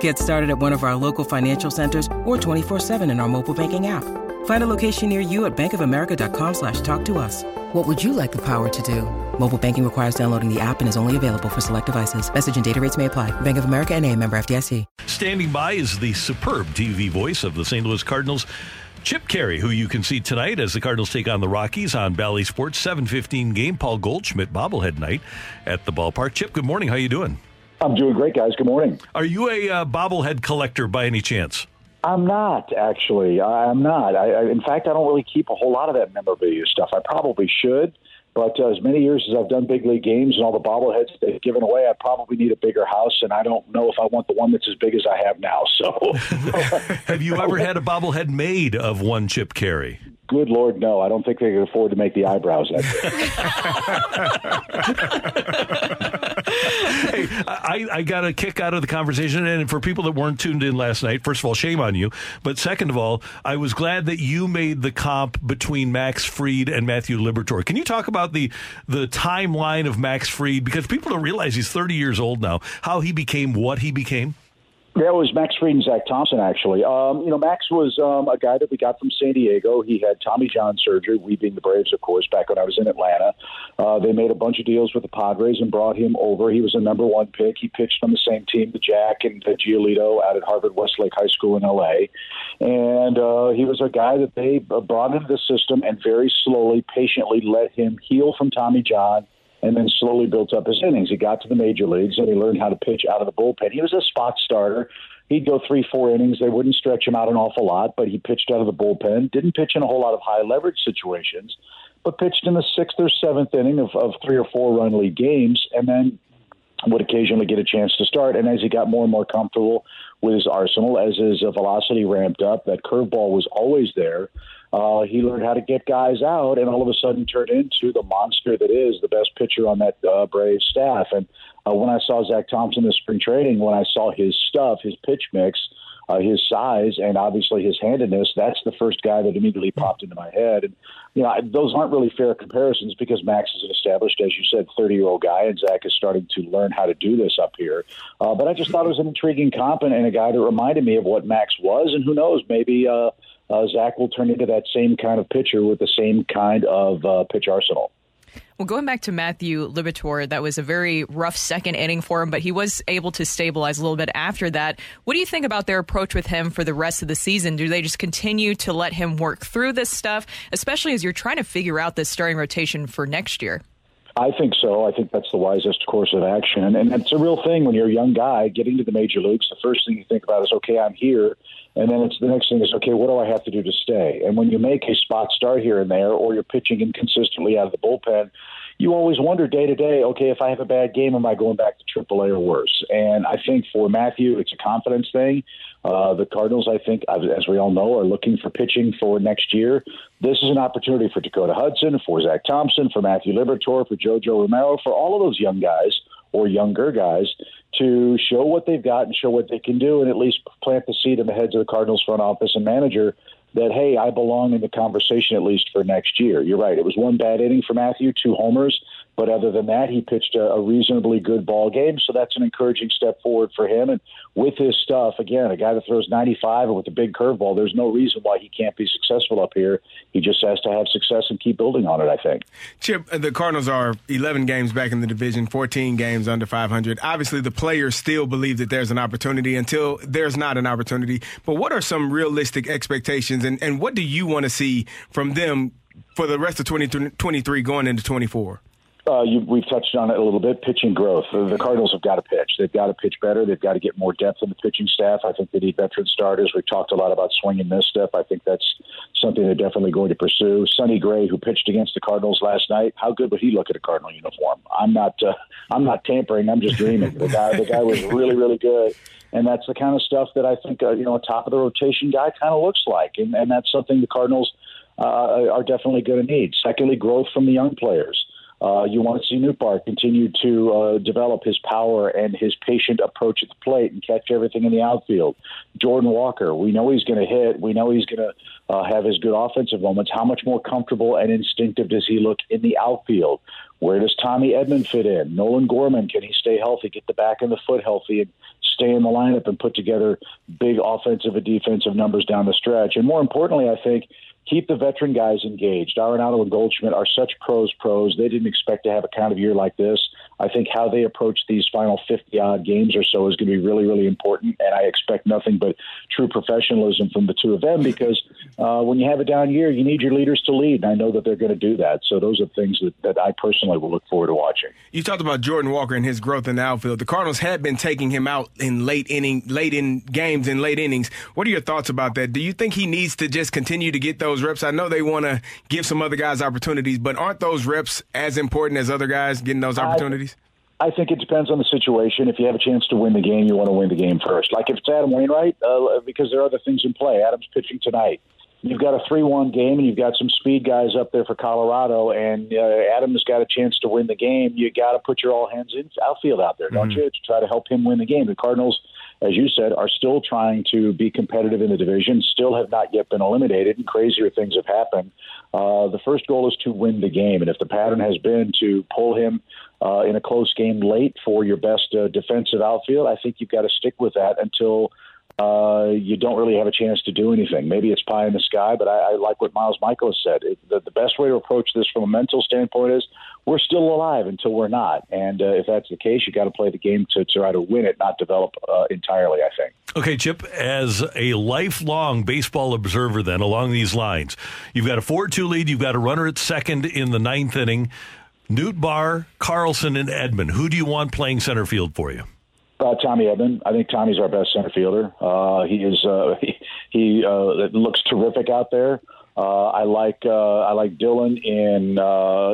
Get started at one of our local financial centers or 24-7 in our mobile banking app. Find a location near you at bankofamerica.com slash talk to us. What would you like the power to do? Mobile banking requires downloading the app and is only available for select devices. Message and data rates may apply. Bank of America and a member FDIC. Standing by is the superb TV voice of the St. Louis Cardinals, Chip Caray, who you can see tonight as the Cardinals take on the Rockies on Bally Sports 7:15 game. Paul Goldschmidt bobblehead night at the ballpark. Chip, good morning. How you doing? I'm doing great, guys. Good morning. Are you a uh, bobblehead collector by any chance? I'm not actually. I'm not. I, I, in fact, I don't really keep a whole lot of that memorabilia stuff. I probably should. But uh, as many years as I've done big league games and all the bobbleheads they've given away, I probably need a bigger house, and I don't know if I want the one that's as big as I have now. So, have you ever had a bobblehead made of one Chip Caray? Good Lord, no. I don't think they can afford to make the eyebrows that hey, I, I got a kick out of the conversation. And for people that weren't tuned in last night, first of all, shame on you. But second of all, I was glad that you made the comp between Max Fried and Matthew Liberatore. Can you talk about the, the timeline of Max Fried? Because people don't realize he's 30 years old now, how he became what he became. That was Max Fried and Zach Thompson, actually. Um, you know, Max was um, a guy that we got from San Diego. He had Tommy John surgery, we being the Braves, of course, back when I was in Atlanta. Uh, they made a bunch of deals with the Padres and brought him over. He was a number one pick. He pitched on the same team, the Jack and the Giolito out at Harvard Westlake High School in L.A. And uh, he was a guy that they brought into the system and very slowly, patiently let him heal from Tommy John and then slowly built up his innings. He got to the major leagues and he learned how to pitch out of the bullpen. He was a spot starter. He'd go three, four innings. They wouldn't stretch him out an awful lot, but he pitched out of the bullpen. Didn't pitch in a whole lot of high leverage situations, but pitched in the sixth or seventh inning of, of three or four run league games, and then would occasionally get a chance to start. And as he got more and more comfortable with his arsenal, as his velocity ramped up, that curveball was always there. Uh, he learned how to get guys out, and all of a sudden turned into the monster that is the best pitcher on that uh, Braves staff. And uh, when I saw Zach Thompson in spring training, when I saw his stuff, his pitch mix, uh, his size, and obviously his handedness, that's the first guy that immediately popped into my head. And you know, I, those aren't really fair comparisons because Max is an established, as you said, 30 year old guy, and Zach is starting to learn how to do this up here. Uh, but I just thought it was an intriguing comp and, and a guy that reminded me of what Max was, and who knows, maybe. Uh, uh, Zach will turn into that same kind of pitcher with the same kind of uh, pitch arsenal. Well, going back to Matthew Liberatore, that was a very rough second inning for him, but he was able to stabilize a little bit after that. What do you think about their approach with him for the rest of the season? Do they just continue to let him work through this stuff, especially as you're trying to figure out this starting rotation for next year? I think so. I think that's the wisest course of action. And it's a real thing when you're a young guy getting to the major leagues. The first thing you think about is, okay, I'm here. And then it's the next thing is, okay, what do I have to do to stay? And when you make a spot start here and there, or you're pitching inconsistently out of the bullpen, you always wonder day to day, okay, if I have a bad game, am I going back to AAA or worse? And I think for Matthew, it's a confidence thing. Uh, the Cardinals, I think, as we all know, are looking for pitching for next year. This is an opportunity for Dakota Hudson, for Zach Thompson, for Matthew Liberatore, for JoJo Romero, for all of those young guys or younger guys to show what they've got and show what they can do, and at least plant the seed in the heads of the Cardinals front office and manager that hey, I belong in the conversation at least for next year. You're right. It was one bad inning for Matthew, two homers, but other than that, he pitched a, a reasonably good ball game. So that's an encouraging step forward for him. And with his stuff, again, a guy that throws 95 and with a big curveball, there's no reason why he can't be successful up here. He just has to have success and keep building on it. I think. Chip, uh, the Cardinals are 11 games back in the division, 14 games under 500. Obviously, the players still believe that there's an opportunity until there's not an opportunity. But what are some realistic expectations, and, and what do you want to see from them for the rest of 2023 going into 24? Uh, you, we've touched on it a little bit. Pitching growth. The, Cardinals have got to pitch. They've got to pitch better. They've got to get more depth in the pitching staff. I think they need veteran starters. We've talked a lot about swing and stuff. I think that's something they're definitely going to pursue. Sonny Gray, who pitched against the Cardinals last night, how good would he look at a Cardinal uniform? I'm not. Uh, I'm not tampering. I'm just dreaming. The guy. The guy was really, really good. And that's the kind of stuff that I think uh, you know a top of the rotation guy kind of looks like, and, and that's something the Cardinals uh, are definitely going to need. Secondly, growth from the young players. Uh, you want to see Nootbaar continue to uh, develop his power and his patient approach at the plate and catch everything in the outfield. Jordan Walker, we know he's going to hit. We know he's going to uh, have his good offensive moments. How much more comfortable and instinctive does he look in the outfield? Where does Tommy Edman fit in? Nolan Gorman, can he stay healthy, get the back and the foot healthy, and stay in the lineup and put together big offensive and defensive numbers down the stretch? And more importantly, I think keep the veteran guys engaged. Arenado and Goldschmidt are such pros, pros. They didn't expect to have a kind of year like this. I think how they approach these final 50 odd games or so is going to be really, really important. And I expect nothing but true professionalism from the two of them because uh, when you have a down year, you need your leaders to lead. And I know that they're going to do that. So those are things that, that I personally will look forward to watching. You talked about Jordan Walker and his growth in the outfield. The Cardinals had been taking him out in late inning, late in games in late innings. What are your thoughts about that? Do you think he needs to just continue to get those reps? I know they want to give some other guys opportunities, but aren't those reps as important as other guys getting those opportunities? I think it depends on the situation. If you have a chance to win the game, you want to win the game first. Like if it's Adam Wainwright, uh, because there are other things in play. Adam's pitching tonight. You've got a three-one game, and you've got some speed guys up there for Colorado, and uh, Adam's got a chance to win the game. You got to put your all hands in outfield out there, don't mm-hmm. you, to try to help him win the game. The Cardinals, as you said, are still trying to be competitive in the division. Still have not yet been eliminated, and crazier things have happened. Uh, the first goal is to win the game, and if the pattern has been to pull him uh, in a close game late for your best uh, defensive outfield, I think you've got to stick with that until uh, you don't really have a chance to do anything. Maybe it's pie in the sky, but I, I like what Miles Mikolas said. It, the, the best way to approach this from a mental standpoint is we're still alive until we're not. And uh, if that's the case, you got to play the game to, to try to win it, not develop uh, entirely, I think. Okay, Chip, as a lifelong baseball observer, then along these lines, you've got a 4 2 lead, you've got a runner at second in the ninth inning. Nootbaar, Carlson, and Edman. Who do you want playing center field for you? Uh, Tommy Edman. I think Tommy's our best center fielder. Uh, he is. Uh, he he uh, looks terrific out there. Uh, I like uh, I like Dylan in.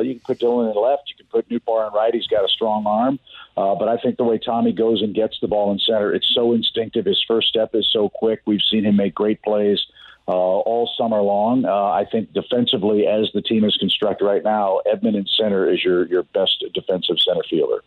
You can put Dylan in left. You can put Nootbaar in right. He's got a strong arm. But I think the way Tommy goes and gets the ball in center, it's so instinctive. His first step is so quick. We've seen him make great plays uh, all summer long. Uh, I think defensively, as the team is constructed right now, Edman in center is your your best defensive center fielder.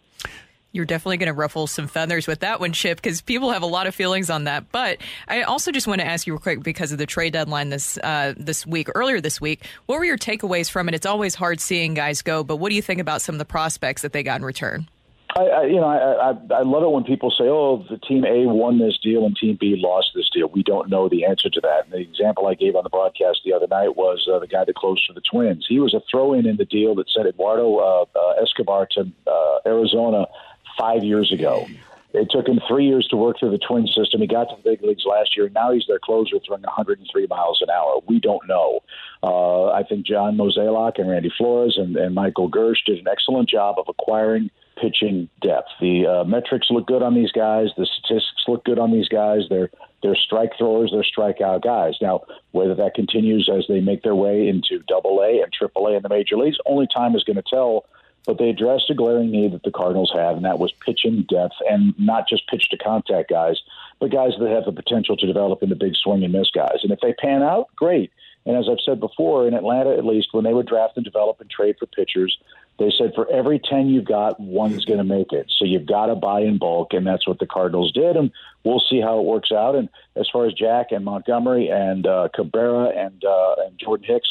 You're definitely going to ruffle some feathers with that one, Chip, because people have a lot of feelings on that. But I also just want to ask you real quick because of the trade deadline this uh, this week, earlier this week. What were your takeaways from it? It's always hard seeing guys go, but what do you think about some of the prospects that they got in return? I, I, you know, I, I, I love it when people say, "Oh, the team A won this deal and team B lost this deal." We don't know the answer to that. And the example I gave on the broadcast the other night was uh, the guy that closed for the Twins. He was a throw-in in the deal that sent Eduardo uh, uh, Escobar to uh, Arizona five years ago. It took him three years to work through the twin system. He got to the big leagues last year. Now he's their closer, throwing 103 miles an hour. We don't know. Uh, I think John Mozeliak and Randy Flores and, and Michael Girsch did an excellent job of acquiring – pitching depth. The uh, metrics look good on these guys. The statistics look good on these guys. They're they're strike throwers. They're strikeout guys. Now, whether that continues as they make their way into Double A and Triple A in the major leagues, only time is going to tell. But they addressed a glaring need that the Cardinals have, and that was pitching depth, and not just pitch to contact guys, but guys that have the potential to develop into big swing and miss guys. And if they pan out, great. And as I've said before, in Atlanta at least, when they would draft and develop and trade for pitchers, they said for every 10 you've got, one's going to make it. So you've got to buy in bulk, and that's what the Cardinals did. And we'll see how it works out. And as far as Jack and Montgomery and uh, Cabrera and, uh, and Jordan Hicks,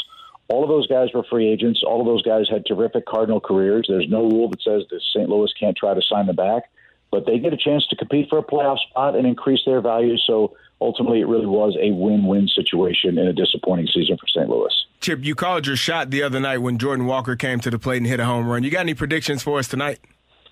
all of those guys were free agents. All of those guys had terrific Cardinal careers. There's no rule that says that St. Louis can't try to sign them back, but they get a chance to compete for a playoff spot and increase their value. So ultimately, it really was a win-win situation in a disappointing season for St. Louis. Chip, you called your shot the other night when Jordan Walker came to the plate and hit a home run. You got any predictions for us tonight?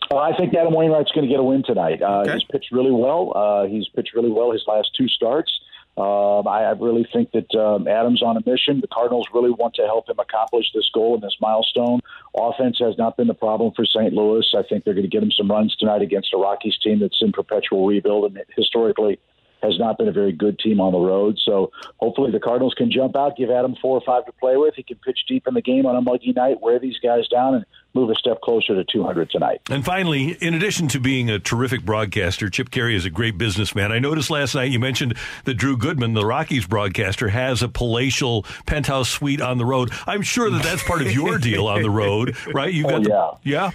Well, I think Adam Wainwright's going to get a win tonight. Uh, okay. He's pitched really well. Uh, he's pitched really well his last two starts. Um, I, I really think that um, Adams on a mission. The Cardinals really want to help him accomplish this goal and this milestone. Offense has not been the problem for St. Louis. I think they're going to get him some runs tonight against a Rockies team that's in perpetual rebuild and historically has not been a very good team on the road. So hopefully the Cardinals can jump out, give Adam four or five to play with. He can pitch deep in the game on a muggy night, wear these guys down, and move a step closer to 200 tonight. And finally, in addition to being a terrific broadcaster, Chip Caray is a great businessman. I noticed last night you mentioned that Drew Goodman, the Rockies broadcaster, has a palatial penthouse suite on the road. I'm sure that that's part of your deal on the road, right? You got oh, yeah. yeah.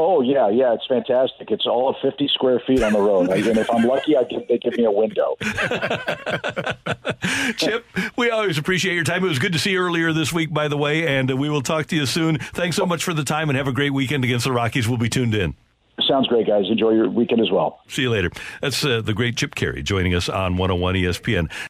Oh yeah, yeah, it's fantastic. It's all of fifty square feet on the road, and if I'm lucky, I give, they give me a window. Chip, we always appreciate your time. It was good to see you earlier this week, by the way, and uh, we will talk to you soon. Thanks so much for the time, and have a great weekend against the Rockies. We'll be tuned in. Sounds great, guys. Enjoy your weekend as well. See you later. That's uh, the great Chip Caray joining us on 101 ESPN.